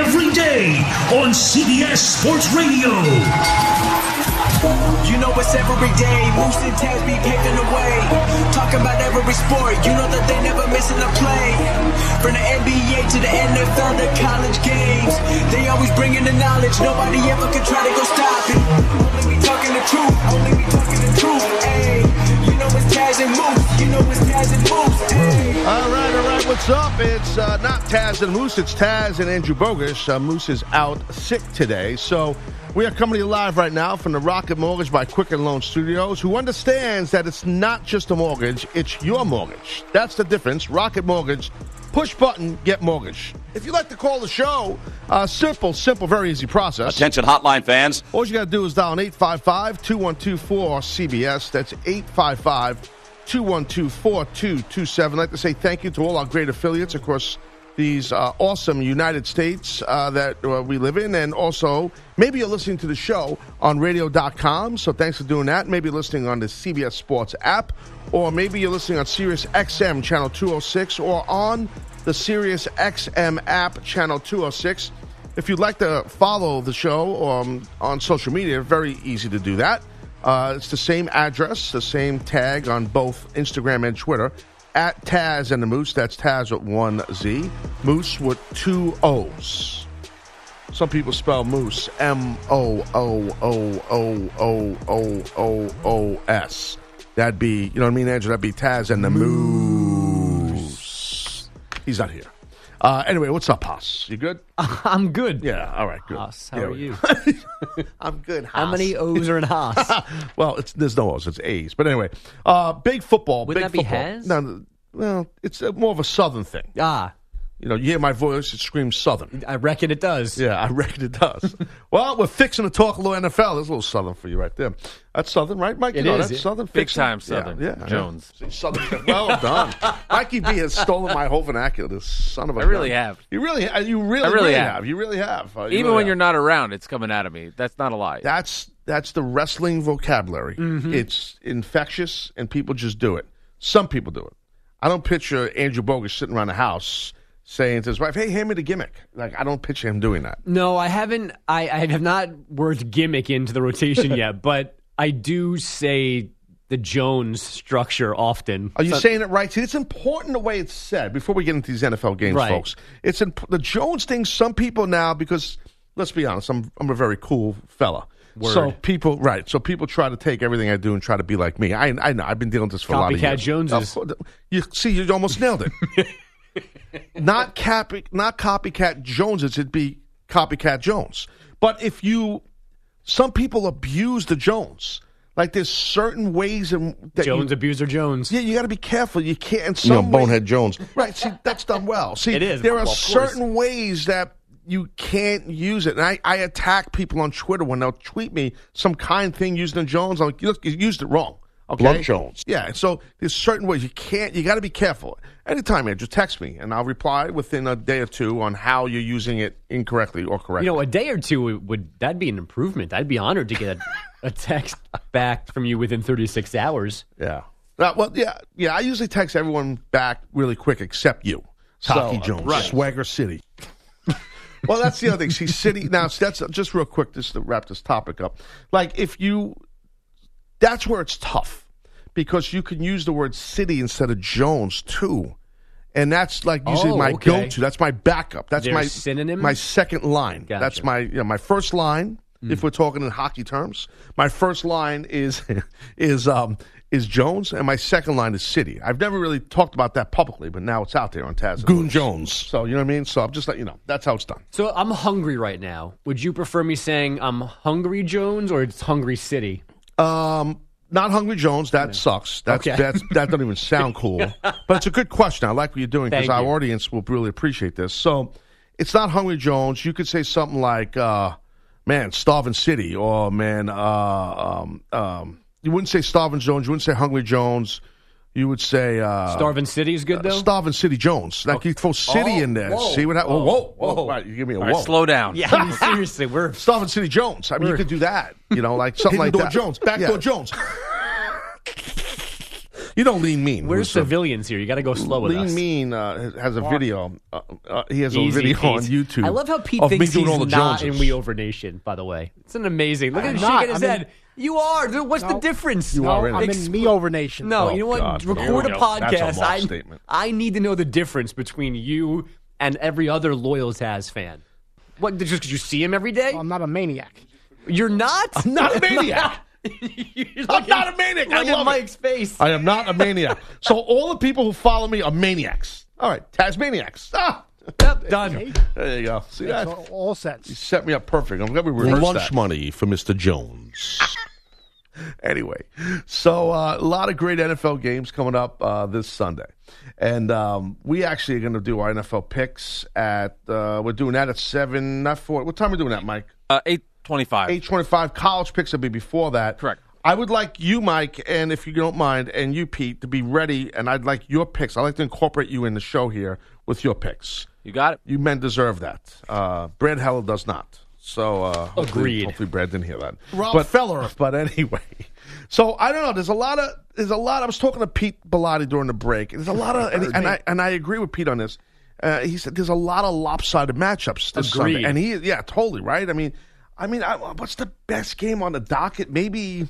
every day on CBS Sports Radio. You know it's every day. Moose and Taz be paving the way. Talking about every sport. You know that they never missing a play. From the NBA to the NFL, the college games. They always bringing the knowledge. Nobody ever can try to go stop it. Only me talking the truth. Only me talking the truth. Hey, you know it's Taz and Moose. You know it's Taz and Moose. Hey. All right, all right. What's up? It's uh, not Taz and Moose. It's Taz and Andrew Bogus. Uh, Moose is out sick today, so we are coming to you live right now from the Rocket Mortgage by Quicken Loan Studios, who understands that it's not just a mortgage; it's your mortgage. That's the difference. Rocket Mortgage. Push button, get mortgage. If you'd like to call the show, uh, simple, simple, very easy process. Attention hotline fans. All you got to do is dial an 855 2124 CBS. That's 855 212 4227. I'd like to say thank you to all our great affiliates across these uh, awesome United States uh, that uh, we live in. And also, maybe you're listening to the show on radio.com. So thanks for doing that. Maybe listening on the CBS Sports app, or maybe you're listening on Sirius XM channel 206, or on the Sirius XM app channel 206. If you'd like to follow the show um, on social media, very easy to do that. Uh, it's the same address, the same tag on both Instagram and Twitter at Taz and the Moose. That's Taz with one Z, Moose with two O's. Some people spell Moose M O O O O O O O O S. That'd be, you know what I mean, Andrew? That'd be Taz and the Moose. He's not here. Uh, anyway, what's up, Haas? You good? I'm good. Yeah, all right, good. Haas, how Yeah, are we- you? I'm good. How Haas. many O's are in Haas? well, it's there's no O's, it's A's. But anyway, uh, big football. Wouldn't big that be football. has? No, no, well, it's uh more of a southern thing. ah, You know, you hear my voice, it screams southern. I reckon it does. Yeah, I reckon it does. well, we're fixing to talk a little NFL. There's a little southern for you right there. That's southern, right, Mike? It you know, is, That's yeah. southern. Big fixing? time Southern. Yeah, yeah. Jones. See, Southern. Well done, Mikey B has stolen my whole vernacular. This son of a. I really gun. have. You really, uh, you really, I really really have. have. You really have. Uh, you Even really when have. you're not around, it's coming out of me. That's not a lie. That's that's the wrestling vocabulary. Mm-hmm. It's infectious, and people just do it. Some people do it. I don't picture Andrew Bogus sitting around the house saying to his wife, "Hey, hand me the gimmick." Like I don't picture him doing that. No, I haven't. I, I have not worked gimmick into the rotation yet, but I do say the Jones structure often. Are you So- saying it right? See, it's important the way it's said. Before we get into these NFL games, Right. folks, it's imp- the Jones thing. Some people now, because let's be honest, I'm I'm a very cool fella. So people, right? So people try to take everything I do and try to be like me. I I know. I've been dealing with this for a lot of Copycat years. Joneses. You see, you almost nailed it. not cap, not copycat Joneses. It'd be copycat Jones. But if you, some people abuse the Jones. Like there's certain ways in that you- Jones abuser Jones. yeah, you got to be careful. You can't. In You know, some way- Bonehead Jones. Right. See, that's done well. See, It is. There Well, are certain ways that you can't use it, and I, I attack people on Twitter when they'll tweet me some kind thing using in Jones. I'm like, look, you used it wrong. Okay. Blood Jones. Yeah. So there's certain ways you can't. You got to be careful. Anytime, Andrew, text me, and I'll reply within a day or two on how you're using it incorrectly or correctly. You know, a day or two would, would that'd be an improvement. I'd be honored to get a, a text back from you within 36 hours. Yeah. Uh, well, yeah, yeah. I usually text everyone back really quick except you, Taki So, Jones, right. Swagger City. well, that's the other thing. See, City. Now, that's just real quick, just to wrap this topic up. Like, if you, that's where it's tough because you can use the word city instead of Jones too, and that's like usually Oh, my okay. go-to. That's my backup. That's There's my synonym? My second line. Gotcha. That's my you know, my first line. If we're talking in hockey terms, my first line is is um, is Jones, and my second line is City. I've never really talked about that publicly, but now it's out there on Taz. Goon Jones. So you know what I mean. So I'm just letting you know that's how it's done. So I'm hungry right now. Would you prefer me saying I'm hungry Jones or it's hungry City? Um, not Hungry Jones. That sucks. That's, Okay. that's that doesn't even sound cool. but it's a good question. I like what you're doing because our audience will really appreciate this. So it's not Hungry Jones. You could say something like, uh, "Man, Starving City," or "Man." Uh, um, um, you wouldn't say Starving Jones. You wouldn't say Hungry Jones. You would say uh, Starving City is good though. Starving City Jones. Like you throw City Oh, in there. whoa, See what happens? Whoa, whoa, whoa. Right, you give me a All whoa. right, slow down. yeah, I mean, seriously, we're Starving City Jones. I mean, you could do that. You know, like something like Door that. Jones. Backdoor Yeah. Jones. You don't lean mean. we're Who's, uh, civilians here. You got to go slow with this. Lean us. Mean uh, has a video. Uh, uh, he has a Easy, video Pete. on YouTube. I love how Pete thinks he's all the not in We Over Nation. By the way, it's an amazing. Look at I'm him shaking his I'm in- head. You are. Dude, What's the difference? You No, are in I'm in me over nation. No, Oh, you know what? God, Record a we go. That's a podcast. Mark I, statement. I need to know the difference between you and every other loyal Taz fan. What? Just because you see him every day? I'm not a maniac. You're not. I'm not a maniac. I'm not a maniac. I Look at love Mike's face. I am not a maniac. so all the people who follow me are maniacs. All right, Tasmaniacs. Ah, Yep, done. there you go. See Makes that? all, all You Set me up perfect. I'm glad we rehearsed Lunch that. money for Mr. Jones. anyway, so uh, a lot of great NFL games coming up uh, this Sunday, and um, we actually are going to do our NFL picks at. Uh, we're doing that at seven, not four. What time are we doing that, Mike? Uh, eight twenty-five. Eight twenty-five. College picks will be before that. Correct. I would like you, Mike, and if you don't mind, and you, Pete, to be ready. And I'd like your picks. I'd like to incorporate you in the show here with your picks. You got it. You men deserve that. Uh, Brad Heller does not. So uh, hopefully, Agreed. hopefully Brad didn't hear that. Ralph but, Feller. But anyway, so I don't know. There's a lot of there's a lot. I was talking to Pete Bellotti during the break. There's a lot of and, and I and I agree with Pete on this. Uh, he said there's a lot of lopsided matchups this Agreed. Sunday, and he yeah totally right. I mean, I mean, I, what's the best game on the docket? Maybe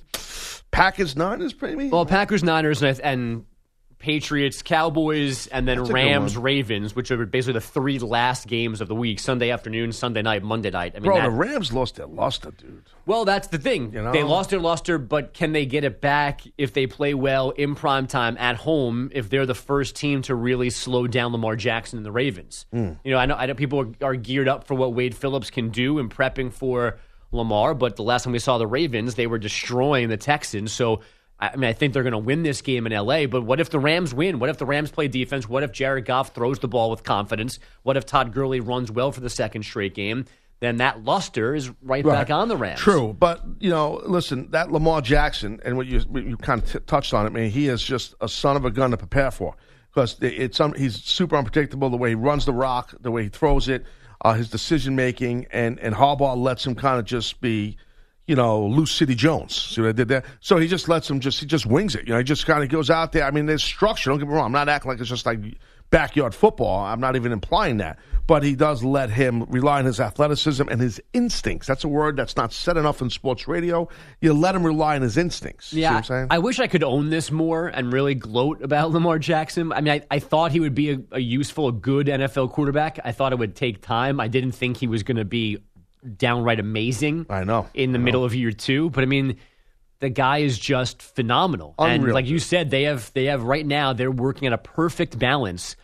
Packers Niners, maybe. Well, Packers, Niners, and, and Patriots, Cowboys, and then That's Rams. Ravens, which are basically the three last games of the week: Sunday afternoon, Sunday night, Monday night. I mean, Bro, that- the Rams lost their luster, dude. well, that's the thing. You know? They lost their luster, but can they get it back if they play well in prime time at home? If they're the first team to really slow down Lamar Jackson and the Ravens, Hmm. you know, I know, I know people are, are geared up for what Wade Phillips can do in prepping for Lamar, but the last time we saw the Ravens, they were destroying the Texans. So. I mean, I think they're going to win this game in LA, but what if the Rams win? What if the Rams play defense? What if Jared Goff throws the ball with confidence? What if Todd Gurley runs well for the second straight game? Then that luster is right, back on the Rams. True, but you know, listen, that Lamar Jackson and what you what you kind of t- touched on it, I man. He is just a son of a gun to prepare for because it's um, he's super unpredictable. The way he runs the rock, the way he throws it, uh, his decision making, and and Harbaugh lets him kind of just be. You know, loose City Jones. See what I did there? So he just lets him just he just wings it. You know, he just kind of goes out there. I mean, there's structure. Don't get me wrong. I'm not acting like it's just like backyard football. I'm not even implying that. But he does let him rely on his athleticism and his instincts. That's a word that's not said enough in sports radio. You let him rely on his instincts. Yeah, I'm saying? I wish I could own this more and really gloat about Lamar Jackson. I mean, I, I thought he would be a, a useful, a good NFL quarterback. I thought it would take time. I didn't think he was going to be downright amazing. I know. in the know. middle of year two, but I mean, the guy is just phenomenal. And Unreal. like you said, they have they have right now they're working at a perfect balance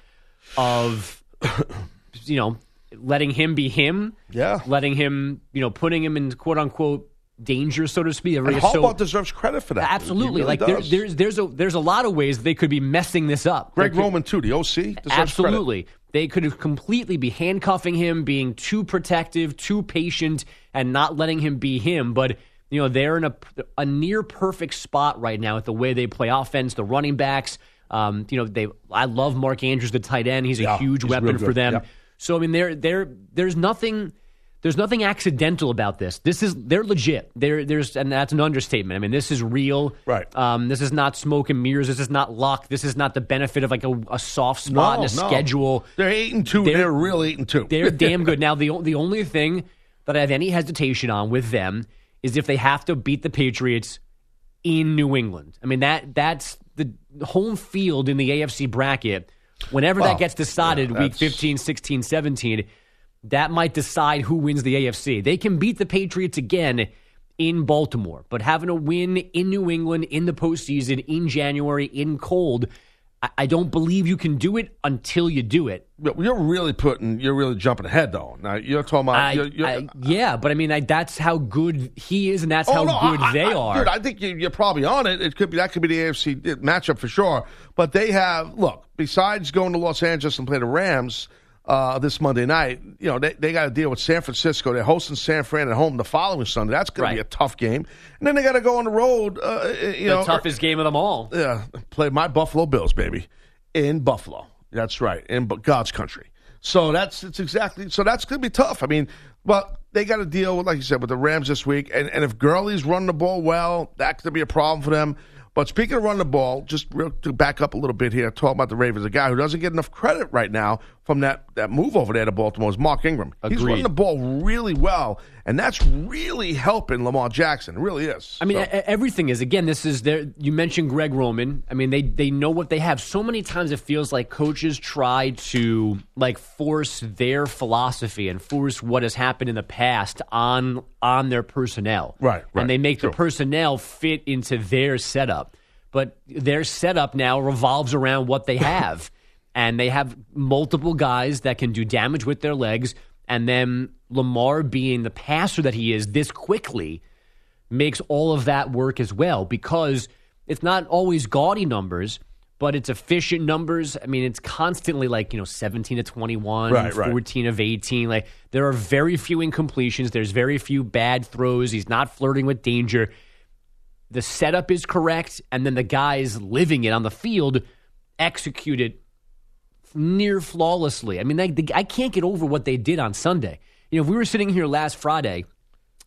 of you know letting him be him, Yeah. letting him you know putting him in quote unquote danger, so to speak. and Harbaugh so- deserves credit for that. Absolutely. really like there, there's there's a there's a lot of ways they could be messing this up. Greg could- Roman too, the OC. Deserves credit. They could have completely be handcuffing him, being too protective, too patient, and not letting him be him. But you know they're in a a near perfect spot right now with the way they play offense, the running backs. Um, you know they. I love Mark Andrews, the tight end. He's a Yeah, huge he's weapon for them. Yeah. So I mean, there there there's nothing. There's nothing accidental about this. This is they're legit. There there's and that's an understatement. I mean, this is real. Right. Um, this is not smoke and mirrors. This is not luck. This is not the benefit of like a, a soft spot No, in a no. schedule. They're eight and 2 They're- They're, real eight and two. They're damn good. Now the the only thing that I have any hesitation on with them is if they have to beat the Patriots in New England. I mean that that's the home field in the AFC bracket Whenever Well, that gets decided, yeah, week that's- 15, 16, 17, that might decide who wins the AFC. They can beat the Patriots again in Baltimore, but having a win in New England in the postseason in January in cold, I, don't believe you can do it until you do it. You're really putting. You're really jumping ahead, though. Now you're talking about. I, you're, you're, I- yeah, but I mean, I, that's how good he is, and that's Oh, how no, good they are. Dude, I think you, you're probably on it. It could be that could be the AFC matchup for sure. But they have look. Besides going to Los Angeles and play the Rams uh, this Monday night, you know they, they got to deal with San Francisco. They're hosting San Fran at home the following Sunday. That's going to be a tough game. And then they got to go on the road. Uh, you the know, toughest game of them all. yeah, play my Buffalo Bills, baby, in Buffalo. That's right, in God's country. So that's it's exactly so that's going to be tough. I mean, but they got to deal with, like you said, with the Rams this week, and and if Gurley's running the ball well, that could be a problem for them. But speaking of running the ball, just real, to back up a little bit here, talking about the Ravens, a guy who doesn't get enough credit right now from that, that move over there to Baltimore is Mark Ingram. He's running the ball really well, and that's really helping Lamar Jackson. It really is. I mean, So- everything is. Again, this is there. You mentioned Greg Roman. I mean, they they know what they have. So many times it feels like coaches try to like force their philosophy and force what has happened in the past on on their personnel. Right, right. And they make True. the personnel fit into their setup. But their setup now revolves around what they have. And they have multiple guys that can do damage with their legs. And then Lamar being the passer that he is this quickly makes all of that work as well because it's not always gaudy numbers, but it's efficient numbers. I mean, it's constantly like, you know, 17 to 21, Right, right. 14 of 18. Like there are very few incompletions, there's very few bad throws. He's not flirting with danger. The setup is correct and then the guys living it on the field execute it near flawlessly. I mean, they, they, I can't get over what they did on Sunday. You know, if we were sitting here last Friday,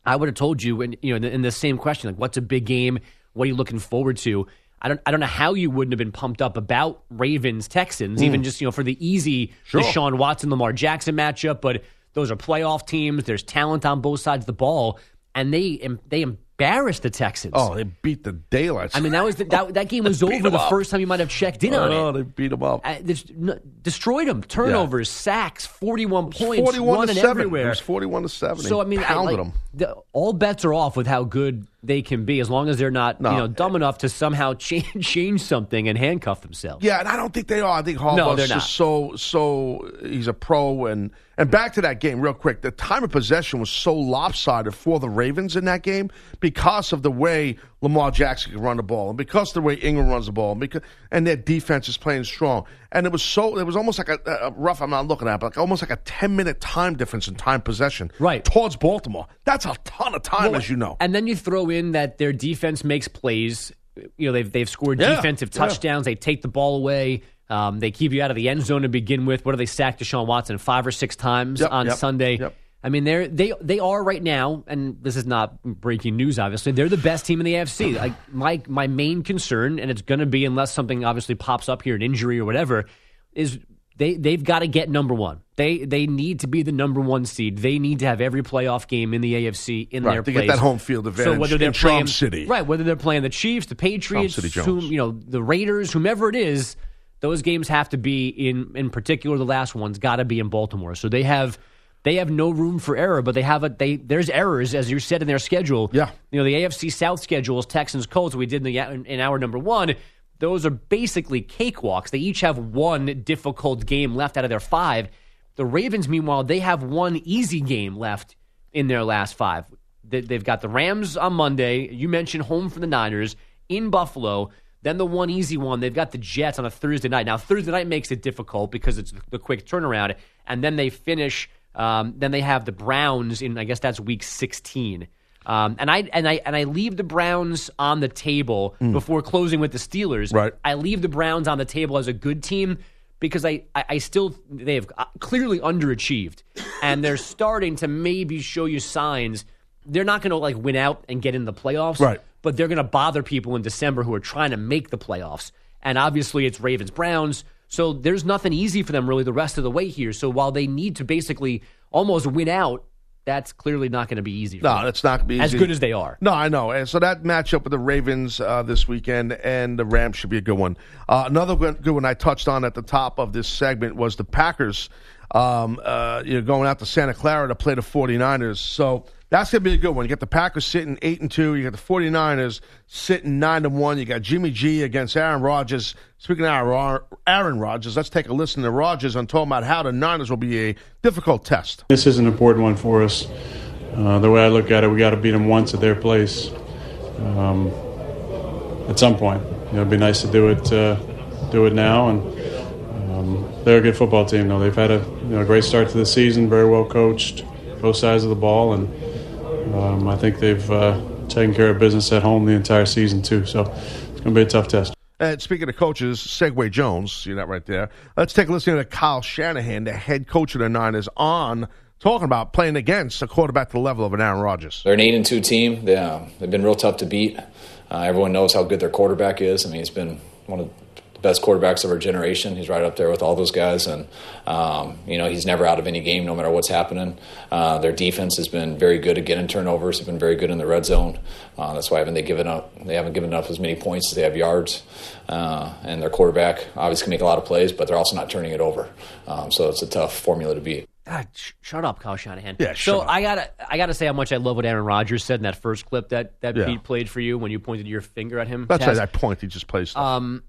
I would have told you, in, you know, in the, in the same question, like, what's a big game? What are you looking forward to? I don't, I don't know how you wouldn't have been pumped up about Ravens Texans, even hmm. just you know for the easy Sure. Deshaun Watson Lamar Jackson matchup. But those are playoff teams. There's talent on both sides of the ball, and they they embarrassed the Texans. oh, they beat the daylights. I mean that was the, that that game was over the up. first time you might have checked in on oh, it. they beat them up. Uh, this- n- destroyed them. Turnovers, sacks, forty-one points, Forty-one to seven. everywhere. It was forty-one to seven. So I mean, I, like, them. the, all bets are off with how good they can be, as long as they're not, No. you know, dumb enough to somehow change change something and handcuff themselves. Yeah, and I don't think they are. I think Harbaugh's No, they're just so so he's a pro and and back to that game real quick. The time of possession was so lopsided for the Ravens in that game because of the way Lamar Jackson can run the ball and because of the way Ingram runs the ball and because and their defense is playing strong. And it was so it was almost like a, a rough. I'm not looking at, it, but like almost like a ten minute time difference in time possession Right. towards Baltimore. That's a ton of time, as you know. And then you throw in that their defense makes plays. You know, they've they've scored Yeah, defensive yeah. touchdowns. They take the ball away. Um, they keep you out of the end zone to begin with. What do they sack Deshaun Watson five or six times Yep, on yep, Sunday? yep. I mean, they're they they are right now, and this is not breaking news. Obviously, they're the best team in the AFC. Like my my main concern, and it's going to be unless something obviously pops up here, an injury or whatever, is they they've got to get number one. They they need to be the number one seed. They need to have every playoff game in the AFC in Right, their to get that home field advantage So whether they're in playing City. right, whether they're playing the Chiefs, the Patriots, whom, you know, the Raiders, whomever it is, those games have to be in in particular the last one's got to be in Baltimore. So they have they have no room for error, but they have a they there's errors as you said in their schedule. Yeah. You know, the AFC South schedule is Texans Colts we did in the in, hour number 1. Those are basically cakewalks. They each have one difficult game left out of their 5. The Ravens meanwhile, they have one easy game left in their last 5. They- They've got the Rams on Monday. You mentioned home for the Niners in Buffalo. Then the one easy one, they've got the Jets on a Thursday night. Now Thursday night makes it difficult because it's the quick turnaround, and then they finish. Um, then they have the Browns in. I guess that's week sixteen. Um, and I and I and I leave the Browns on the table before closing with the Steelers. Right. I leave the Browns on the table as a good team because I, I, I still they have uh, clearly underachieved, and they're starting to maybe show you signs. They're not going to like win out and get in the playoffs, Right. But they're going to bother people in December who are trying to make the playoffs. And obviously, it's Ravens Browns, so there's nothing easy for them really the rest of the way here. So while they need to basically almost win out that's clearly not going to be easy. For No, that's not going to be as easy. good as they are. No, I know. And so that matchup with the Ravens uh, this weekend and the Rams should be a good one. Uh, another good good one I touched on at the top of this segment was the Packers. Um, uh, you're going out to Santa Clara to play the 49ers. So that's going to be a good one. You got the Packers sitting 8 and 2. You got the 49ers sitting 9 and 1. You got Jimmy G against Aaron Rodgers. Speaking of Aaron- Rodgers, let's take a listen to Rodgers on talking about how the Niners will be a difficult test. This is an important one for us. Uh, the way I look at it, we got to beat them once at their place. Um, at some point, you know, it'd be nice to do it, uh, do it now. And um, they're a good football team, though. They've had a you know, great start to the season, very well coached, both sides of the ball, and um, I think they've uh, taken care of business at home the entire season too. So it's going to be a tough test. And speaking of coaches, Segway Jones, you're not right there. Let's take a listen to Kyle Shanahan, the head coach of the Niners, on talking about playing against a quarterback to the level of an Aaron Rodgers. They're an eight and two team. They, uh, they've been real tough to beat. Uh, everyone knows how good their quarterback is. I mean, he's been one of the best quarterbacks of our generation. He's right up there with all those guys, and um, you know he's never out of any game, no matter what's happening. Uh, their defense has been very good at getting turnovers. Have been very good in the red zone. Uh, that's why haven't they given up? They haven't given up as many points as they have yards. Uh, and their quarterback obviously can make a lot of plays, but they're also not turning it over. Um, so it's a tough formula to beat. God, sh- shut up, Kyle Shanahan. Yeah, So up. I gotta, I gotta say how much I love what Aaron Rodgers said in that first clip that that Yeah. Pete played for you when you pointed your finger at him. That's Taz. right, that point he just plays. Um,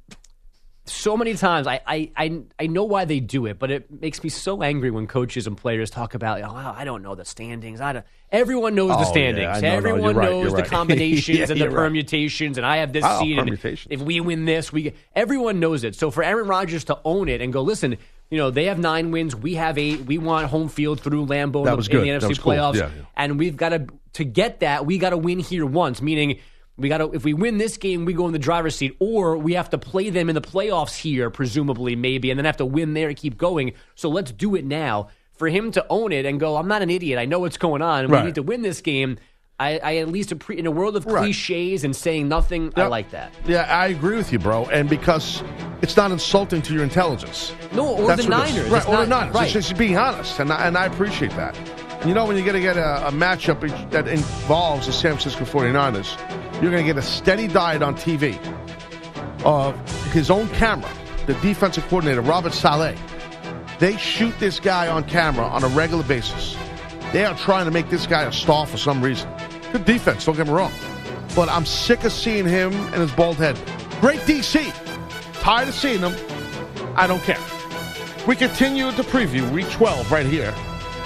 so many times I, I, I, I know why they do it, but it makes me so angry when coaches and players talk about, oh, I don't know the standings. I don't. Everyone knows Oh, the standings. I know, Everyone you're right, knows the right. combinations Yeah, and the you're right. permutations. And I have this Oh, seed. and. If we win this, we everyone knows it. So for Aaron Rodgers to own it and go, listen, you know they have nine wins, we have eight. We want home field through Lambeau in the, in the NFC cool. playoffs, Yeah, yeah. and we've got to to get that. We got to win here once, meaning. We got to if we win this game, we go in the driver's seat, or we have to play them in the playoffs here, presumably, maybe, and then have to win there and keep going. So let's do it now. For him to own it and go, I'm not an idiot. I know what's going on. Right. We need to win this game. I, I at least appre- in a world of Right. cliches and saying nothing. I like that. yeah, I agree with you, bro. And because it's not insulting to your intelligence. No, or That's the what it is. Niners. Right, or the not- Niners. right. It's just being honest, and I, and I appreciate that. You know, when you're going to get a, a matchup that involves the San Francisco 49ers, you're going to get a steady diet on TV of his own camera, the defensive coordinator, Robert Saleh. They shoot this guy on camera on a regular basis. They are trying to make this guy a star for some reason. Good defense, don't get me wrong. But I'm sick of seeing him and his bald head. Great DC. Tired of seeing him. I don't care. We continue to preview week 12 right here.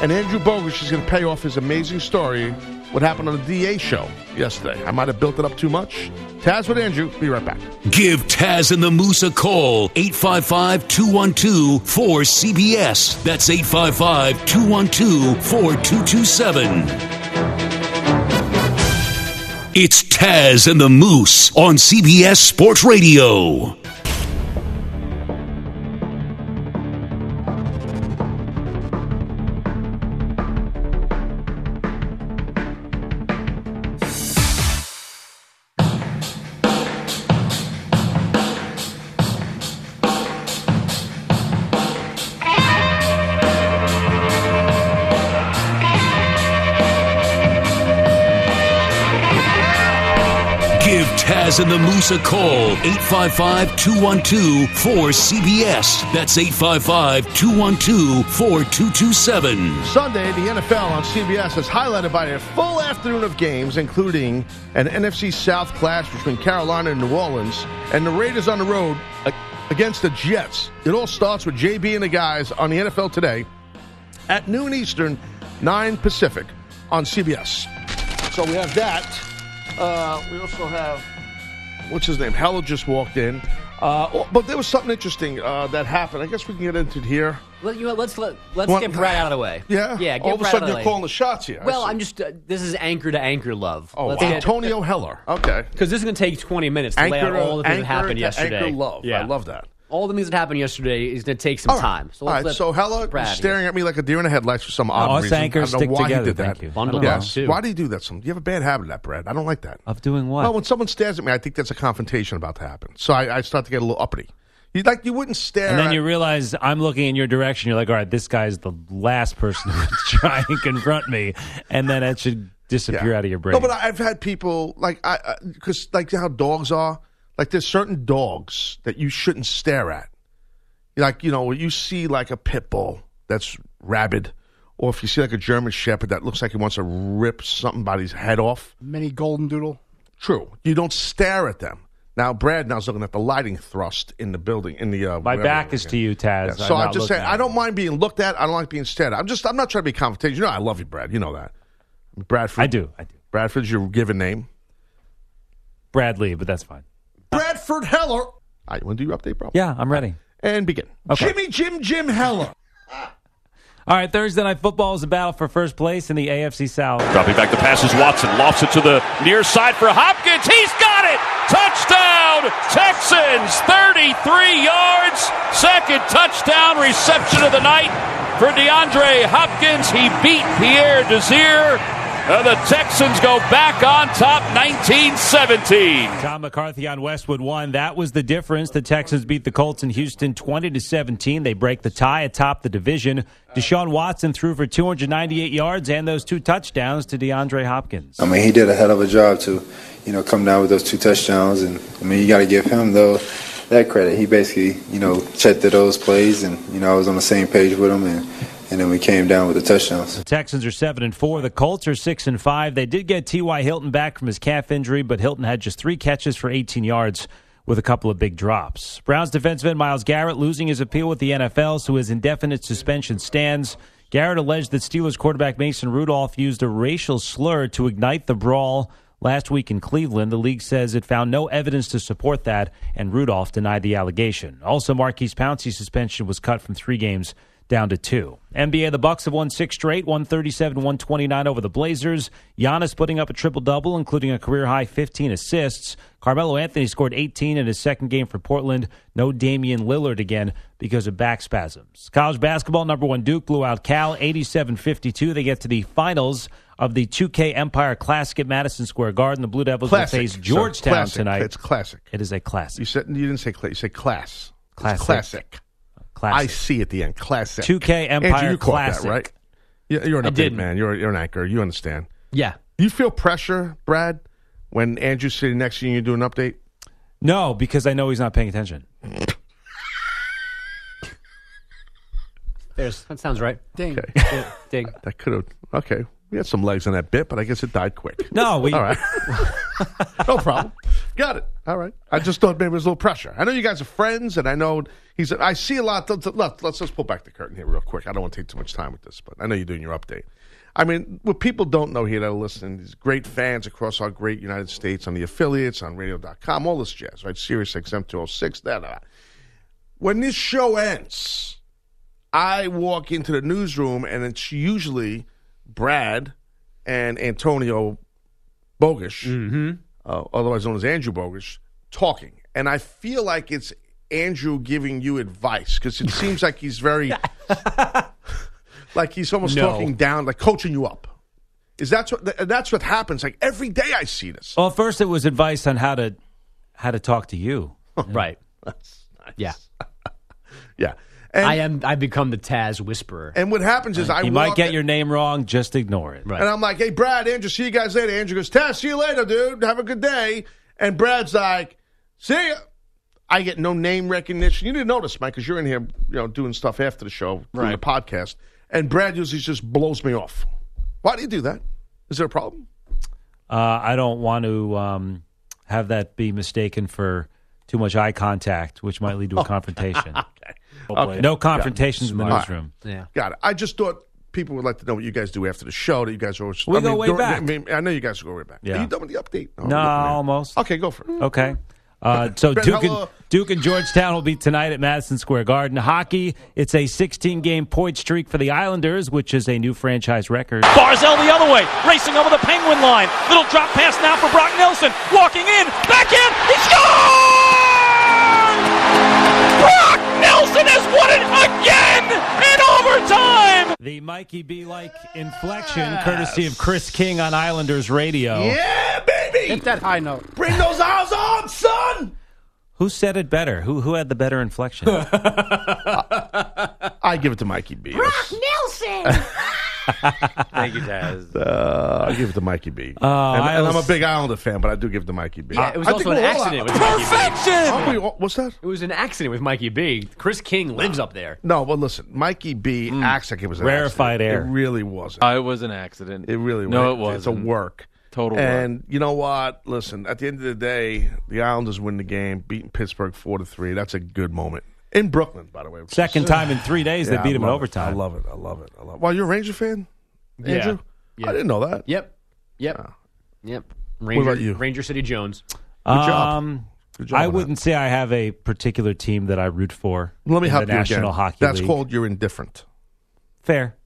And Andrew Bogus is going to pay off his amazing story, what happened on the DA show yesterday. I might have built it up too much. Taz with Andrew. Be right back. Give Taz and the Moose a call. 855 212 4CBS. That's 855 212 4227. It's Taz and the Moose on CBS Sports Radio. Give Taz and the Moose a call. 855 212 4CBS. That's 855 212 4227. Sunday, the NFL on CBS is highlighted by a full afternoon of games, including an NFC South clash between Carolina and New Orleans, and the Raiders on the road against the Jets. It all starts with JB and the guys on the NFL today at noon Eastern, 9 Pacific on CBS. So we have that. Uh, we also have, what's his name? Heller just walked in. Uh, oh, but there was something interesting uh, that happened. I guess we can get into it here. Let, you know, let's let, let's What- get Brad out of the way. Yeah? yeah. Get All of a Brad sudden out you're calling the shots here. Well. I'm just. Uh, this is anchor to anchor love. Oh, Let's get- Antonio Heller. Okay. Because this is going to take 20 minutes to lay out all the things that happened to yesterday. Anchor love. Yeah. I love that. All the things that happened yesterday is going to take some All right. time. So All let's right. let So Heller Brad is staring at me like a deer in the headlights for some odd us reason. anchors I don't know stick why together, he did that. you. Bundle yes. up. Why do you do that? Some you have a bad habit of that, Brad. I don't like that. Of doing what? Well, when someone stares at me, I think that's a confrontation about to happen. So I, I start to get a little uppity. You like you wouldn't stare. And then at, you realize I'm looking in your direction. You're like, all right, this guy's the last person to try and confront me, and then it should disappear Yeah. out of your brain. No, but I've had people like I because like how dogs are. Like there's certain dogs that you shouldn't stare at. Like you know, you see like a pit bull that's rabid, or if you see like a German Shepherd that looks like he wants to rip somebody's head off. Mini golden doodle. True, you don't stare at them. Now Brad now's looking at the lighting thrust in the building in the. Uh, My whatever back it is to you, Taz. Yeah, I'm so I'm just looking saying, I don't mind being looked at. I don't like being stared at. I'm just, I'm not trying to be confrontational. You know, I love you, Brad. You know that. Bradford. I do. I do. Bradford's your given name. Bradley, but that's fine. Bradford Heller. All right, you want to do your update, bro? Yeah, I'm ready. And begin. Okay. Jimmy Jim Jim Heller. All right, Thursday night football is a battle for first place in the AFC South. Dropping back the passes, Watson lofts it to the near side for Hopkins. He's got it! Touchdown! Texans, 33 yards. Second touchdown reception of the night for DeAndre Hopkins. He beat Pierre Desir. And the Texans go back on top 1917. Tom McCarthy on Westwood 1. That was the difference. The Texans beat the Colts in Houston 20 to 17. They break the tie atop the division. Deshaun Watson threw for 298 yards and those two touchdowns to DeAndre Hopkins. I mean, he did a hell of a job to, you know, come down with those two touchdowns. And I mean, you got to give him though that credit. He basically, you know, checked to those plays, and you know, I was on the same page with him, and and then we came down with the touchdowns. The Texans are seven and four. The Colts are six and five. They did get T.Y. Hilton back from his calf injury, but Hilton had just three catches for 18 yards with a couple of big drops. Browns defensive end Myles Garrett losing his appeal with the NFL, so his indefinite suspension stands. Garrett alleged that Steelers quarterback Mason Rudolph used a racial slur to ignite the brawl last week in Cleveland. The league says it found no evidence to support that, and Rudolph denied the allegation. Also, Maurkice Pouncey's suspension was cut from three games down to two. NBA, the Bucks have won six straight, 137 129 over the Blazers. Giannis putting up a triple double, including a career high 15 assists. Carmelo Anthony scored 18 in his second game for Portland. No Damian Lillard again because of back spasms. College basketball, number one Duke blew out Cal 87 52. They get to the finals of the 2K Empire Classic at Madison Square Garden. The Blue Devils Classic. will face. Georgetown Classic. tonight. It's classic. It is a classic. You said you didn't say class. You said class. It's Classic. Classic. Classic. I see at the end. Classic. 2K Empire Andrew, you Classic. That, right? You're an I update man. You're, you're an anchor. You understand. Yeah. You feel pressure, Brad, when Andrew's sitting next to you and you do an update? No, because I know he's not paying attention. There's, that sounds right. Ding. Okay. Ding. That could have. Okay. We had some legs on that bit, but I guess it died quick. No, we. All right. no problem. Got it. All right. I just thought maybe there was a little pressure. I know you guys are friends, and I know he's. I see a lot. Let's, let's let's pull back the curtain here real quick. I don't want to take too much time with this, but I know you're doing your update. I mean, what people don't know here that are listening, these great fans across our great United States on the affiliates, on radio.com, all this jazz, right? Sirius XM 206, da, da, da. When this show ends, I walk into the newsroom, and it's usually Brad and Antonio Bogish, uh, otherwise known as Andrew Bogish, talking. And I feel like it's Andrew giving you advice because it seems like he's very, like he's almost No. talking down, like coaching you up. Is that's what that's what happens? Like every day I see this. Well, first it was advice on how to how to talk to you. Right. That's nice. Yeah. yeah. And, I am. I become the Taz whisperer. and what happens is I you might get your name wrong. Just ignore it. Right. And I'm like, hey, Brad, Andrew, see you guys later. Andrew goes, "Taz, see you later, dude. Have a good day. And Brad's like, see ya. I get no name recognition. You didn't notice, Mike, because you're in here, you know, doing stuff after the show, doing the podcast. And Brad usually just blows me off. Why do you do that? Is there a problem? Uh, I don't want to um, have that be mistaken for too much eye contact, which might lead to a confrontation. Okay. No confrontations in the Smart. newsroom. yeah. Got it. I just thought people would like to know what you guys do after the show. That you guys are always. We I go mean, way during- back. I, mean, I know you guys go way back. Yeah. Are you done with the update? No, I'm looking at- almost. Okay, go for it. Okay. Uh, so Ben, Duke and. Duke and Georgetown will be tonight at Madison Square Garden. Hockey, it's a 16 game point streak for the Islanders, which is a new franchise record. Barzal the other way, racing over the Penguin line. Little drop pass now for Brock Nelson. Walking in, back in, he scores! Won it again in overtime! The Mikey B like inflection, courtesy of Chris King on Islanders radio. Yeah, baby. Hit that high note. Bring those eyes on, son. Who said it better? Who who had the better inflection? I give it to Mikey B. Brock Nelson. Thank you, Taz. Uh, I give it to Mikey B. Uh, and, I and I'm a big Islander fan, but I do give it to Mikey B. Yeah, it was I also think an we're all- accident with Mikey B. Aren't we what's that? It was an accident with Mikey B. Chris King lives up there. No, well, listen, Mikey B acts like it was an Rarefied accident. air. It really wasn't. Uh, it was an accident. It really No, was. it It's a work. Total work. And you know what? Listen, at the end of the day, the Islanders win the game, beating Pittsburgh four to three. That's a good moment in Brooklyn, by the way. Second time in three days Yeah, they beat him in love it. overtime. I love it. I love it. I love. it. Well, you're a Ranger fan, Yeah. Andrew. Yeah. I didn't know that. Yep. Yep. Yep. Ranger, what about you? Ranger City Jones. Good job. Um, Good job I wouldn't say I have a particular team that I root for. Let me in help the you National again. Hockey That's League. called you're indifferent. fair.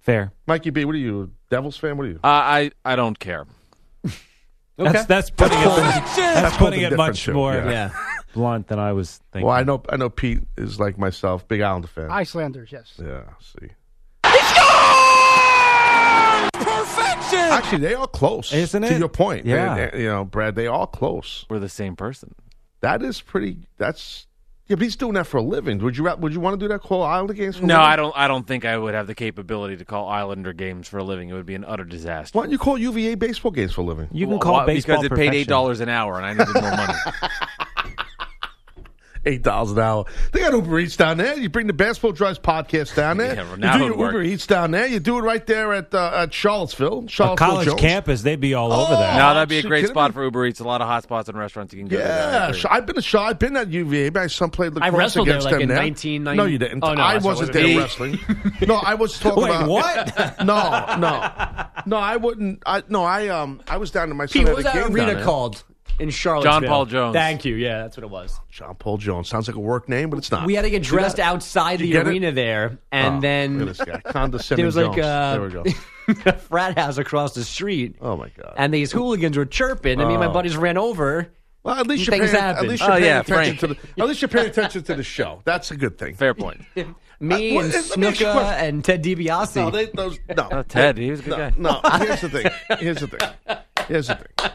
Fair. Mikey B, what are you? a Devils fan? What are you? Uh, I I don't care. That's that's putting it that's, That's putting it much indifferent, too. more Yeah. blunt than I was thinking. Well, I know. I know Pete is like myself, big Islander fan. Icelanders, yes. yeah. See. Perfection. Actually, they are close, Isn't it? To your point, Yeah. And, uh, you know, Brad, they are close. We're the same person. That is pretty. That's yeah. But he's doing that for a living. Would you? Would you want to do that? Call Islander games? For a living? No, living? I don't. I don't think I would have the capability to call Islander games for a living. It would be an utter disaster. Why don't you call UVA baseball games for a living? you can Well, call why- baseball because it paid eight dollars an hour, and I needed more money. Eight dollars an hour. They got Uber Eats down there. You bring the Basketball Drives podcast down there. Yeah, well, you now do your would work. Uber Eats down there. You do it right there at uh, at Charlottesville. A college Jones. campus, they'd be all over Oh, that. now that'd be a great spot me? for Uber Eats. A lot of hot spots and restaurants you can go to. there. I Yeah, agree. Sh- I've been to Shaw. I've been at UVA. My son played lacrosse I wrestled there, against like, them in there. 1990 No, you didn't. Oh, no, I that's wasn't there was. wrestling. no, I was talking Wait, about what? No, no, no. I wouldn't. I no. I um. I was down to my son Pete, what was that game arena called in Charlottesville? John Paul Jones. Thank you. Yeah, that's what it was. John Paul Jones sounds like a work name, but it's not. We had to get dressed outside the get it? arena there, and Oh, then look at this guy. Condescending there was like Jones. uh, there we go. a frat house across the street. Oh my god. And these hooligans were chirping, and me and my Oh. buddies ran over. Well, at least you're Things paying, happen. at least you're Oh, paying yeah, attention Frank. to the. At least you're paying attention to the show. That's a good thing. Fair point. Me Uh, and well, let me ask you a Snuka and Ted DiBiase. No, they, those no. Oh, Ted, he was a good no, guy. No, here's the thing. Here's the thing. Here's the thing.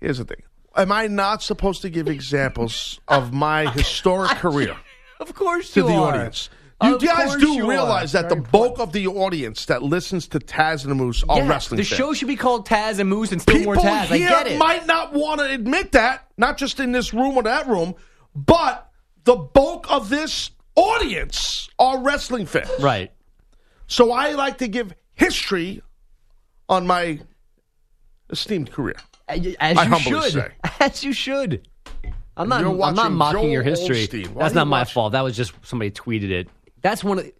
Here's the thing. Am I not supposed to give examples of my historic career of course to the are. audience? You Of guys do you realize are. that the bulk of the audience that listens to Taz and the Moose are Yeah, wrestling the fans. show should be called Taz and Moose and still People more Taz. I get it. might not want to admit that, not just in this room or that room, but the bulk of this audience are wrestling fans. right. So I like to give history on my esteemed career. As I you humbly should. say. As you should. I'm not. I'm not watching mocking your history. That's you not my watching- fault. That was just somebody tweeted it. That's one of. The,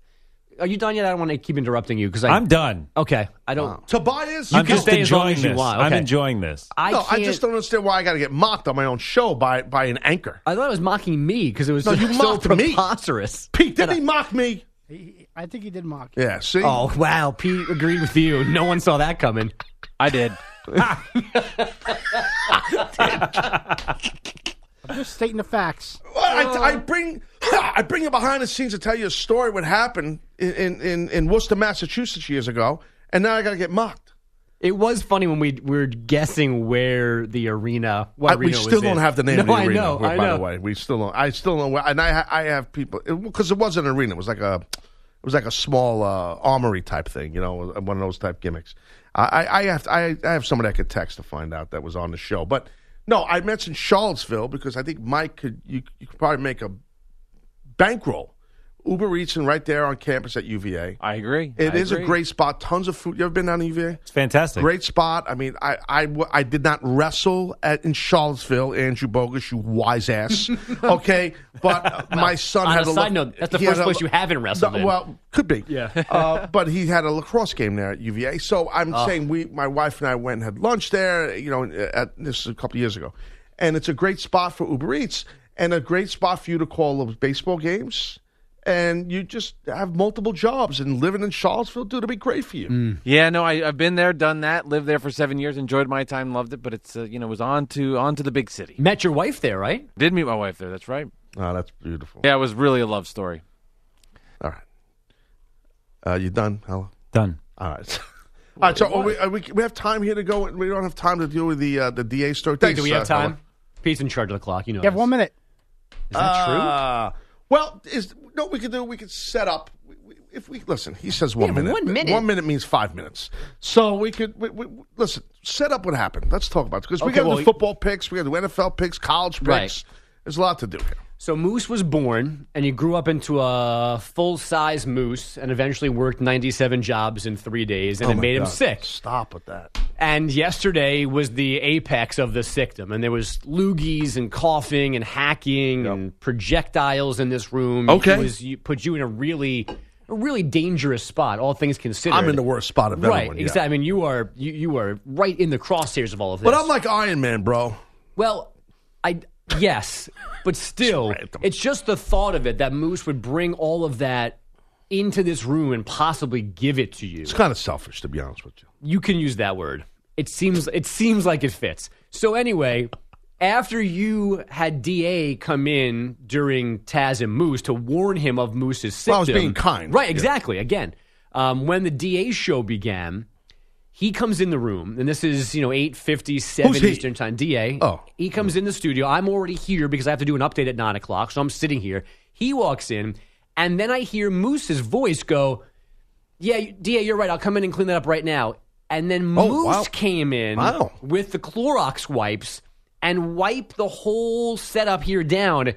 are you done yet? I don't want to keep interrupting you because I. I'm done. okay. I don't. Tobias, I'm can just stay as long enjoying as you this. want. I'm enjoying this. I no. I just don't understand why I got to get mocked on my own show by by an anchor. I thought it was mocking me because it was No, so, you so mocked me. Pete, didn't he mock me? He, I think he did mock. you. Yeah, see? Oh wow, Pete agreed with you. No one saw that coming. I did. I'm just stating the facts. Well, I, uh. I bring I bring you behind the scenes to tell you a story what happened in, in, in, in Worcester, Massachusetts years ago, and now I got to get mocked. It was funny when we were guessing where the arena. What I, we arena was still don't in. have the name no, of the I arena. know. by I know. the way, we still don't. I still don't. And I I have people because it, wasn't an arena. It was like a it was like a small uh, armory type thing. You know, one of those type gimmicks. I, I, have to, I, I have somebody I could text to find out that was on the show. But no, I mentioned Charlottesville because I think Mike could you you could probably make a bankroll. Uber Eats and right there on campus at UVA. I agree. It I is a great spot. Tons of food. You ever been down to UVA? It's fantastic. Great spot. I mean, I I, I did not wrestle at in Charlottesville, Andrew Bogus, you wise ass. okay, but my son On had a a side look- note, that's the first had a- place you haven't wrestled No, in. Well, could be. Yeah. uh, but he had a lacrosse game there at UVA. So I'm Oh. saying we, my wife and I went and had lunch there. You know, at this is a couple years ago, and it's a great spot for Uber Eats and a great spot for you to call those baseball games. And you just have multiple jobs and living in Charlottesville, dude, it'd be great for you. Mm. Yeah, no, I, I've been there, done that, lived there for seven years, enjoyed my time, loved it, but it's uh, you know was on to on to the big city. Met your wife there, right? Did meet my wife there. That's right. Oh, that's beautiful. Yeah, it was really a love story. All right. Uh, you done, Hella? Done. All right. All right. So we, we we have time here to go. We don't have time to deal with the uh, the DA story. do we have uh, Hella. time? He's in charge of the clock. You know. You have this. one minute. Is that true? Well, is no, we could do. We could set up. we- we- If we listen, he says one Yeah, minute. one minute. One minute means five minutes. So we could we, we, listen. Set up what happened. Let's talk about it because we Okay, got to well, do football picks. We got the NFL picks, college picks. Right. There's a lot to do here. So Moose was born, and he grew up into a full-size moose, and eventually worked 97 jobs in three days, and Oh it made him sick. Stop with that. And yesterday was the apex of the sickdom, and there was loogies and coughing and hacking and projectiles in this room. Okay. it was, you, put you in a really, a really dangerous spot. All things considered, I'm in the worst spot of right. everyone. yeah. Exactly. I mean, you are you, you are right in the crosshairs of all of this. But I'm like Iron Man, bro. Well, I yes, but still, it's just the thought of it that Moose would bring all of that into this room and possibly give it to you. It's kind of selfish, to be honest with you. You can use that word. It seems it seems like it fits. So anyway, after you had Da come in during Taz and Moose to warn him of Moose's symptoms, Well, I was being kind. right? Yeah. Exactly. Again, um, when the Da show began. He comes in the room, and this is you know eight fifty seven Eastern time. Da. Oh. he comes in the studio. I'm already here because I have to do an update at nine o'clock, so I'm sitting here. He walks in, and then I hear Moose's voice go, "Yeah, Da, you're right. I'll come in and clean that up right now." And then Oh, Moose wow. came in Wow. with the Clorox wipes and wiped the whole setup here down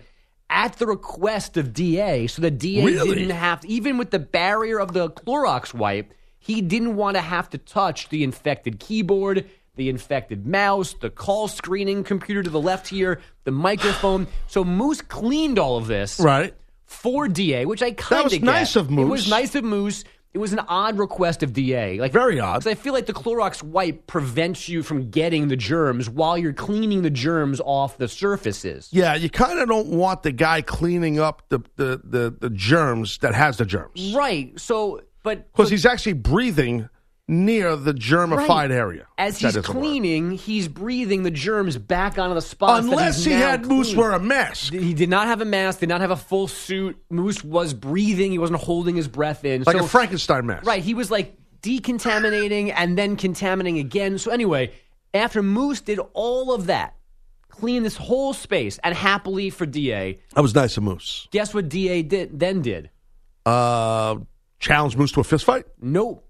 at the request of DA so that DA Really? didn't have even with the barrier of the Clorox wipe, he didn't want to have to touch the infected keyboard, the infected mouse, the call screening computer to the left here, the microphone. So Moose cleaned all of this Right. For DA, which I kind of was nice of Moose. It was nice of Moose. It was an odd request of DA, like Very odd. Because I feel like the Clorox wipe prevents you from getting the germs while you're cleaning the germs off the surfaces. Yeah, you kind of don't want the guy cleaning up the, the, the, the germs that has the germs. Right. So, but Because he's actually breathing near the germified Right. area. as That he's is a word. cleaning, he's breathing the germs back onto the that Unless he had Moose wear a mask. He did not have a mask. Did not have a full suit. Moose was breathing. He wasn't holding his breath in. Like so, a Frankenstein mask. Right. He was like decontaminating and then contaminating again. So anyway, after Moose did all of that, clean this whole space, and happily for Da, That was nice of Moose. guess what Da did then did? Uh, challenge Moose to a fist fight? Nope.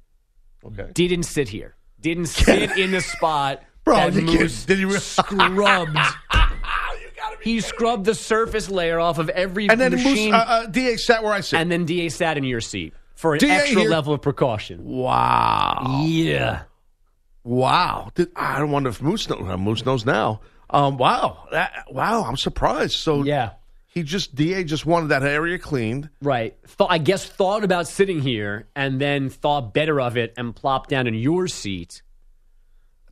Okay. Didn't sit here. Didn't sit in the spot Bro, that Moose did he re- scrubbed. he scrubbed the surface layer off of every And then Moose, uh, uh, DA sat where I sit. and then Da sat in your seat for an DA extra here- level of precaution. wow. Yeah. Wow. Did, I don't wonder if Moose knows. uh, Moose knows now. Um, wow. That, wow. I'm surprised. So Yeah. He just, DA just wanted that area cleaned. Right. Th- I guess thought about sitting here and then thought better of it and plopped down in your seat.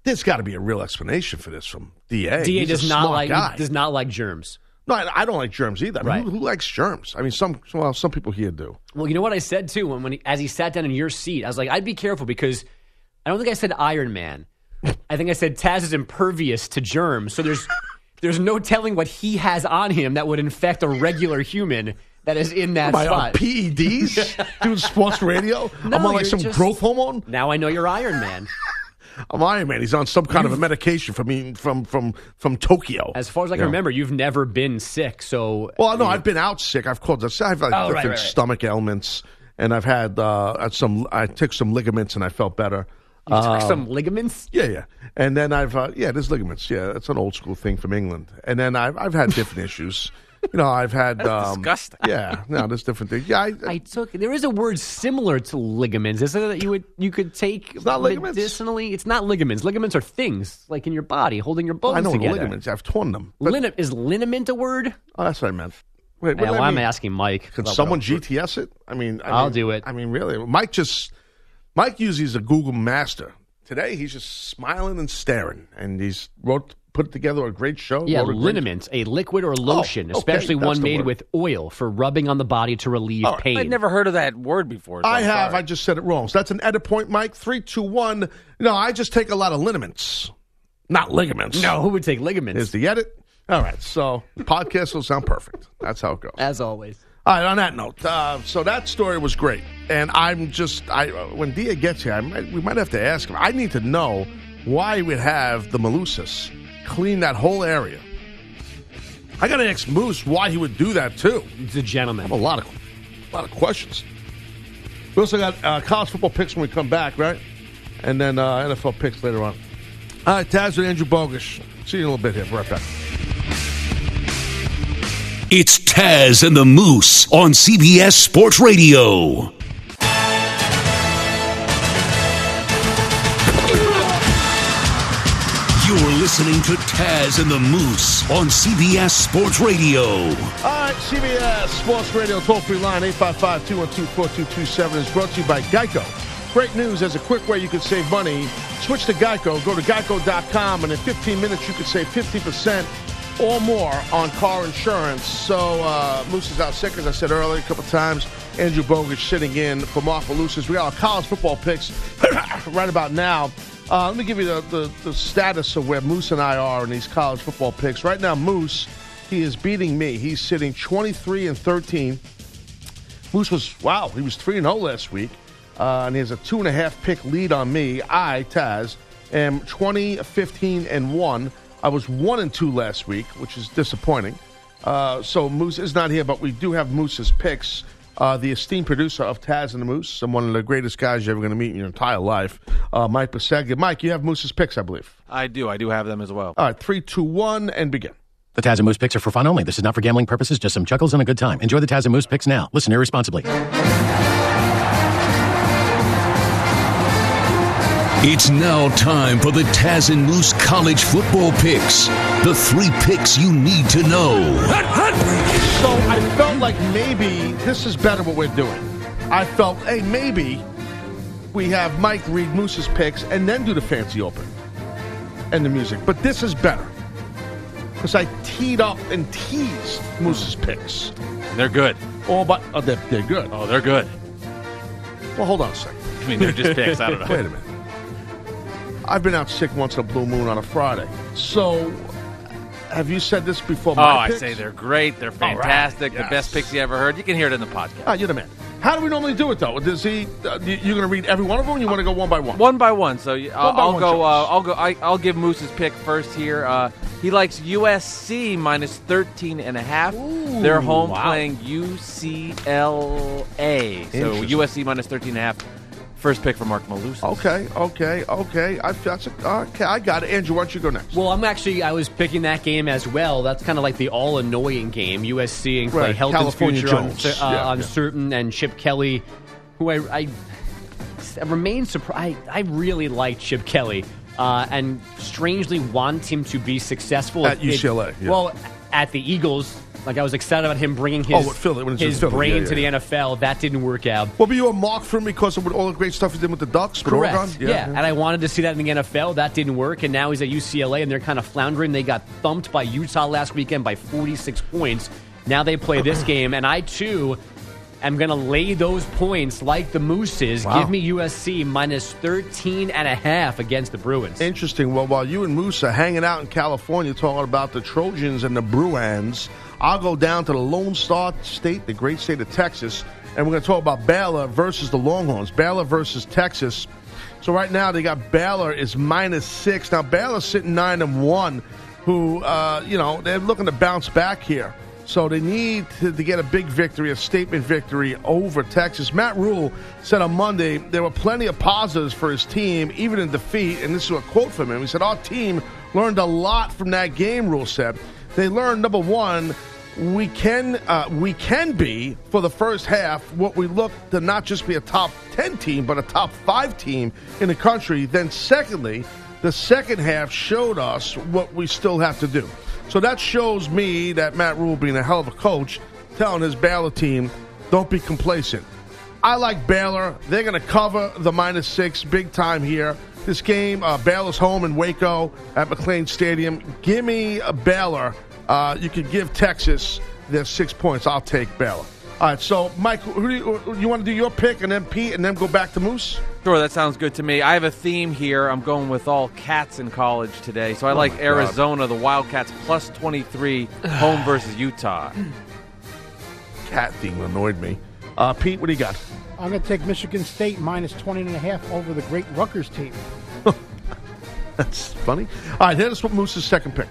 There's got to be a real explanation for this from DA. Da He's does not like guy. does not like germs. No, I, I don't like germs either. I mean, Right. who, who likes germs? I mean, some well, some people here do. Well, you know what I said too when, when he, as he sat down in your seat, I was like, I'd be careful because I don't think I said Iron Man. I think I said Taz is impervious to germs, so there's there's no telling what he has on him that would infect a regular human that is in that Am I on. PEDs doing sports radio? No, I'm on like some just- growth hormone. now I know you're Iron Man. I'm Iron Man. He's on some kind of a medication from from from from Tokyo. As far as I can Yeah. remember, you've never been sick, so Well, no, I've been out sick. I've called. I've had like Oh, different right, right. stomach ailments, and I've had uh, had some. I took some ligaments, and I felt better. You took Um, some ligaments. Yeah, yeah, and then I've uh, yeah, there's ligaments. Yeah, that's an old school thing from England. And then I've I've had different issues. You know, I've had um, disgusting. Yeah, no, there's different things. Yeah, I, I took. There is a word similar to ligaments. Isn't it that you would you could take It's not ligaments? medicinally? It's not ligaments. Ligaments are things like in your body holding your bones I know together. ligaments. I've torn them. Lin- is liniment a word? oh, that's what I meant. Wait, what Yeah, did well, I I'm mean? asking Mike. Can someone GTS it? I mean, I I'll mean- do it. I mean, really, Mike just Mike usually is a Google master. Today, he's just smiling and staring, and he's wrote put together a great show. Yeah, wrote a great- liniment, a liquid or oh, lotion, okay, especially that's one made word. with oil for rubbing on the body to relieve All right. pain. I'd never heard of that word before. so I have. sorry. I just said it wrong. So that's an edit point, Mike. Three, two, one. No, I just take a lot of liniments, not ligaments. no, who would take ligaments? is the edit. All right, so podcast will sound perfect. That's how it goes. As always. All right. On that note, uh, so that story was great, and I'm just I when Dia gets here, I might, we might have to ask him. I need to know why he would have the Malusis clean that whole area. I got to ask Moose why he would do that too. He's a gentleman. I have a lot of, a lot of questions. We also got uh, college football picks when we come back, right? And then uh, NFL picks later on. All right, Taz and Andrew Bogusch. See you in a little bit here. We're Right back. It's Taz and the Moose on CBS Sports Radio. You're listening to Taz and the Moose on CBS Sports Radio. All right, CBS Sports Radio toll free line 855 212 4227 is brought to you by Geico. Great news as a quick way you can save money. Switch to Geico. Go to geico.com, and in 15 minutes, you can save 50% or more on car insurance. So, uh, Moose is out sick, as I said earlier, a couple times. Andrew Bogusch sitting in for Mark Malusis. We got our college football picks right about now. Uh, let me give you the, the, the status of where Moose and I are in these college football picks. Right now, Moose, he is beating me. He's sitting 23 and 13. Moose was, wow, he was 3 and 0 last week. Uh, and he has a two and a half pick lead on me. I, Taz, am 20, 15, and 1. I was 1 and 2 last week, which is disappointing. Uh, so Moose is not here, but we do have Moose's picks. Uh, the esteemed producer of Taz and the Moose, and one of the greatest guys you're ever going to meet in your entire life, uh, Mike Basega. Mike, you have Moose's picks, I believe. I do. I do have them as well. All right, three, two, one, and begin. The Taz and Moose picks are for fun only. This is not for gambling purposes, just some chuckles and a good time. Enjoy the Taz and Moose picks now. Listen irresponsibly. It's now time for the Taz and Moose college football picks. The three picks you need to know. So I felt like maybe this is better what we're doing. I felt, hey, maybe we have Mike read Moose's picks and then do the fancy open and the music. But this is better because I teed up and teased Moose's picks. They're good. Oh, but oh, they're, they're good. Oh, they're good. Well, hold on a second. I mean, they're just picks. I don't know. Wait a minute. I've been out sick once in a blue moon on a Friday. So, have you said this before? Oh, I picks? say they're great. They're fantastic. The Yes. best picks you ever heard. You can hear it in the podcast. Ah, you're the man. How do we normally do it though? Does he? Uh, you, you're going to read every one of them? Or you want to go one by one? One by one. So you- I'll, by I'll one, go. Uh, I'll go. I, I'll give Moose's pick first here. Uh, he likes USC minus 13 and a half. They're home wow. playing UCLA. So USC minus 13 and a half. First pick for Mark Malus. Okay, okay, okay. I that's a, okay. I got it. Andrew, why don't you go next? Well, I'm actually I was picking that game as well. That's kind of like the all annoying game. USC and Clay Right, Helton's California future Jones. uncer- uh, Yeah, yeah. uncertain, and Chip Kelly, who I, I, I remain surprised. I really like Chip Kelly, uh, and strangely want him to be successful At It- UCLA, yeah. Well, at the Eagles, like I was excited about him bringing oh, his Oh, Philly, when his Philly, brain yeah, to yeah, the NFL. That didn't work out. Well, were you a mark for him because of all the great stuff he did with the Ducks, Correct. Oregon? Yeah, and I wanted to see that in the NFL. That didn't work, and now he's at UCLA, and they're kind of floundering. They got thumped by Utah last weekend by 46 points. Now they play this game, and I too am going to lay those points like the Mooses. Wow. Give me USC minus 13 and a half against the Bruins. Interesting. Well, while you and Moose are hanging out in California talking about the Trojans and the Bruins, I'll go down to the Lone Star State, the great state of Texas, and we're going to talk about Baylor versus the Longhorns. Baylor versus Texas. So right now they got Baylor is minus six. Now Baylor's sitting nine and one. Who uh, you know they're looking to bounce back here. So they need to, to get a big victory, a statement victory over Texas. Matt Rhule said on Monday there were plenty of positives for his team, even in defeat. And this is a quote from him. He said, Our team learned a lot from that game, Rhule said. They learned, number one, we can uh, we can be for the first half what we look to not just be a top 10 team but a top 5 team in the country then secondly the second half showed us what we still have to do so that shows me that Matt Rhule being a hell of a coach telling his Baylor team don't be complacent. I like Baylor. They're going to cover the minus 6 big time here. This game uh, Baylor's home in Waco at McLane Stadium. Give me a Baylor. Uh, you could give Texas their six points. I'll take Baylor. All right, so Mike, who do you, you want to do your pick and then Pete and then go back to Moose? Sure, that sounds good to me. I have a theme here. I'm going with all cats in college today. So I Oh like my God. Arizona, the Wildcats, plus 23, home versus Utah. Cat theme annoyed me. Uh, Pete, what do you got? I'm going to take Michigan State minus 20 and a half over the great Rutgers team. That's funny. All right, here's what Moose's second pick.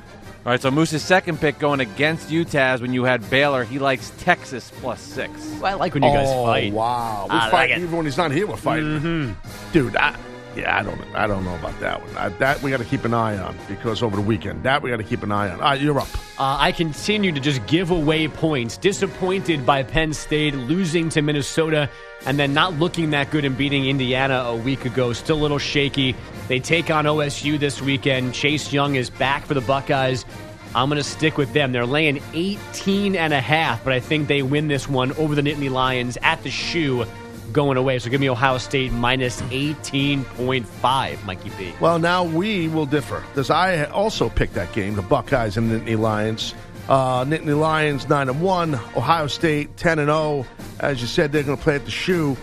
All right, so Moose's second pick going against Utah's when you had Baylor. He likes Texas plus six. I like when you guys oh, fight. wow. We I like fight it. even when he's not here. We're fighting, mm-hmm. dude. I, yeah, I don't, I don't know about that one. I, that we got to keep an eye on because over the weekend, that we got to keep an eye on. All right, you're up. Uh, I continue to just give away points. Disappointed by Penn State losing to Minnesota and then not looking that good and beating Indiana a week ago. Still a little shaky. They take on OSU this weekend. Chase Young is back for the Buckeyes. I'm going to stick with them. They're laying 18 and a half, but I think they win this one over the Nittany Lions at the shoe going away. So give me Ohio State minus 18.5, Mikey B. Well, now we will differ because I also picked that game, the Buckeyes and Nittany Lions. Uh, Nittany Lions nine and one, Ohio State ten and zero. As you said, they're going to play at the shoe.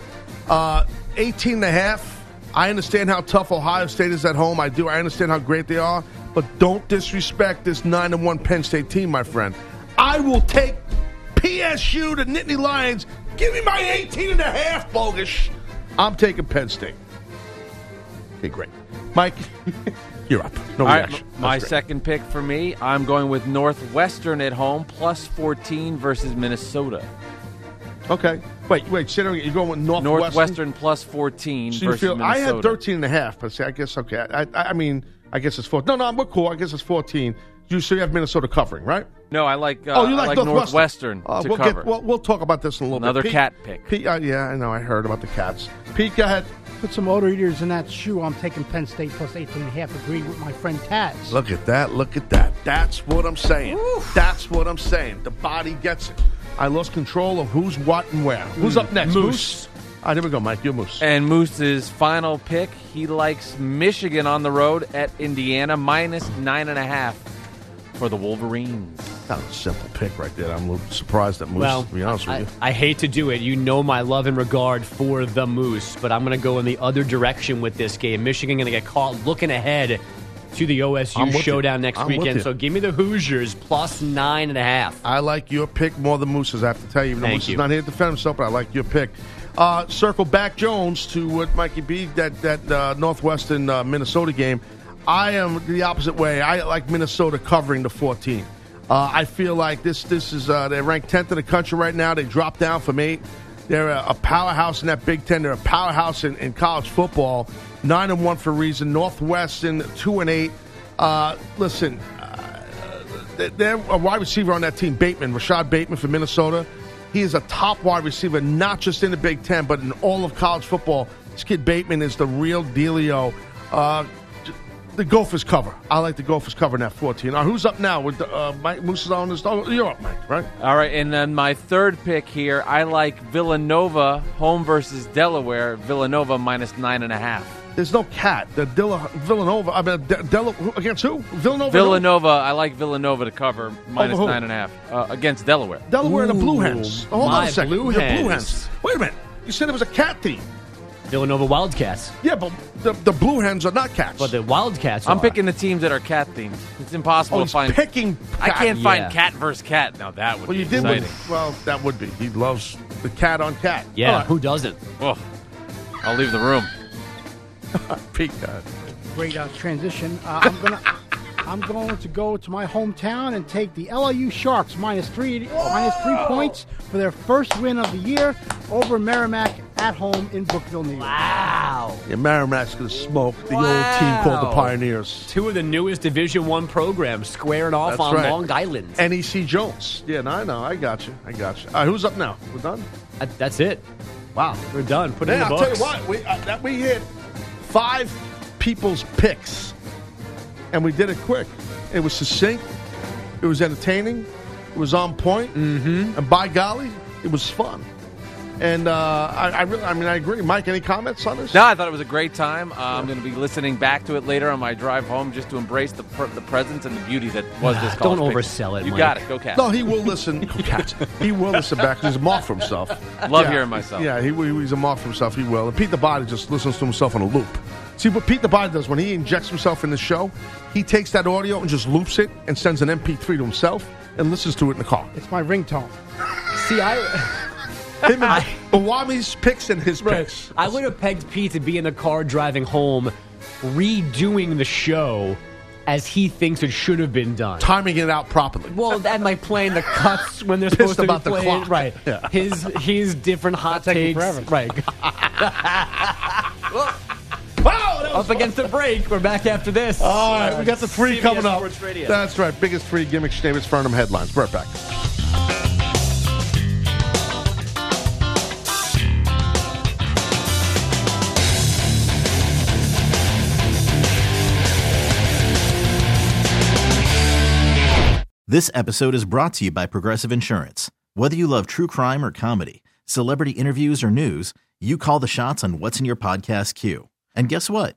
Uh, 18 and a half. I understand how tough Ohio State is at home. I do. I understand how great they are, but don't disrespect this nine and one Penn State team, my friend. I will take PSU to Nittany Lions. Give me my 18 and a half, Bogusch. I'm taking Penn State. Okay, great. Mike, you're up. No All right, reaction. my That's second pick for me, I'm going with Northwestern at home plus 14 versus Minnesota. Okay. Wait, wait. You're going with Northwestern? Northwestern plus 14 So versus feel, I Minnesota. had 13 and a half, but see, I guess, okay. I, I, I mean, I guess it's 14. No, no, we're cool. I guess it's 14. You, so you have Minnesota covering, right? No, I like uh, oh, you I like, like Northwestern, Northwestern Uh, to we'll cover. Get, we'll, we'll talk about this in a little Another bit. Another cat pick. Pete, uh, yeah, I know. I heard about the cats. Pete, go ahead. Put some motor eaters in that shoe. I'm taking Penn State plus 18 and a half. Agreed with my friend Taz. Look at that. Look at that. That's what I'm saying. That's what I'm saying. The body gets it. I lost control of who's what and where. Who's up next? Moose. All right, here we go, Mike. You're Moose. And Moose's final pick, he likes Michigan on the road at Indiana minus nine and a half for the Wolverines. That was a simple pick right there. I'm a little surprised at Moose, Well, to be honest I, with you. I hate to do it. You know my love and regard for the Moose, but I'm going to go in the other direction with this game. Michigan going to get caught looking ahead to the OSU showdown you. next I'm weekend. So give me the Hoosiers plus nine and a half. I like your pick more than Moose's, I have to tell you. Even though Thank Moose you. is not here to defend himself, but I like your pick. Uh, circle back Jones to what Mikey B, that, that uh, Northwestern uh, Minnesota game. I am the opposite way. I like Minnesota covering the 14. Uh, I feel like this this is uh, they're ranked 10th in the country right now. They dropped down from eight. They're a, a powerhouse in that Big Ten. They're a powerhouse in, in college football. Nine and one for a reason. Northwestern two and eight. Uh, listen, they're- they're a wide receiver on that team, Bateman, Rashod Bateman from Minnesota. He is a top wide receiver, not just in the Big Ten, but in all of college football. This kid Bateman is the real dealio. Uh, the Gophers cover. I like the Gophers covering that 14. All right, who's up now? With uh, Mike Moose is on this. Oh, you're up, Mike, right? All right, and then my third pick here, I like Villanova home versus Delaware. Villanova minus nine and a half. There's no cat. The Dilla, Villanova. I mean, De- Della, who- against who? Villanova. Villanova, I like Villanova to cover nine and a half uh, against Delaware. Delaware and the Blue Ooh, Hens. Hold on a second. Blue The. Blue Hens. Wait a minute. You said it was a cat team. Villanova Wildcats. Yeah, but the, the Blue Hens are not cats. But the Wildcats I'm are. picking the teams that are cat themed. It's impossible Oh, to he's find. picking. I cat. can't Yeah. find cat versus cat. Now that would Well, be you did. exciting. With, well, that would be. He loves the cat on cat. Yeah, All right. who doesn't? Oh, I'll leave the room. Pete, go. Great uh, transition. Uh, I'm gonna. I'm going to go to my hometown and take the LIU Sharks minus three minus three points for their first win of the year over Merrimack at home in Brookville, New York. Wow. Yeah, Merrimack's going to smoke the old team called the Pioneers. Two of the newest Division One programs squaring off That's on right. Long Island. NEC Jones. Yeah, no, I know. I got you. I got you. All right, who's up now? We're done? That's it. Wow. We're done. Put it in Yeah, the I'll tell you what. We, uh, that we hit five people's picks, and we did it quick. It was succinct. It was entertaining. It was on point. Mm-hmm. And by golly, it was fun. And uh, I, I really, I mean, I agree. Mike, any comments on this? No, I thought it was a great time. Uh, I'm going to be listening back to it later on my drive home just to embrace the pr- the presence and the beauty that was this. Don't college pick. oversell it, You Mike. got it. Go Cats. No, he will listen. Go Cats. He will listen back. He's a mark for himself. Love Yeah. hearing myself. Yeah, he, he's a mark for himself. He will. And Pete the Body just listens to himself on a loop. See what Pete the Body does when he injects himself in the show? He takes that audio and just loops it and sends an MP3 to himself and listens to it in the car. It's my ringtone. See, I. Him and Awami's picks and his picks. I would have pegged Pete to be in the car driving home, redoing the show as he thinks it should have been done. Timing it out properly. Well, and like playing the cuts when they're Pissed supposed to about be the clock. Right. Yeah. His his different hot takes. forever. Right. Up against the break. We're back after this. All right, we got the three CBS coming up. Radio. That's right. Biggest free gimmick Davis Furnham headlines. We're right back. This episode is brought to you by Progressive Insurance. Whether you love true crime or comedy, celebrity interviews or news, you call the shots on what's in your podcast queue. And guess what?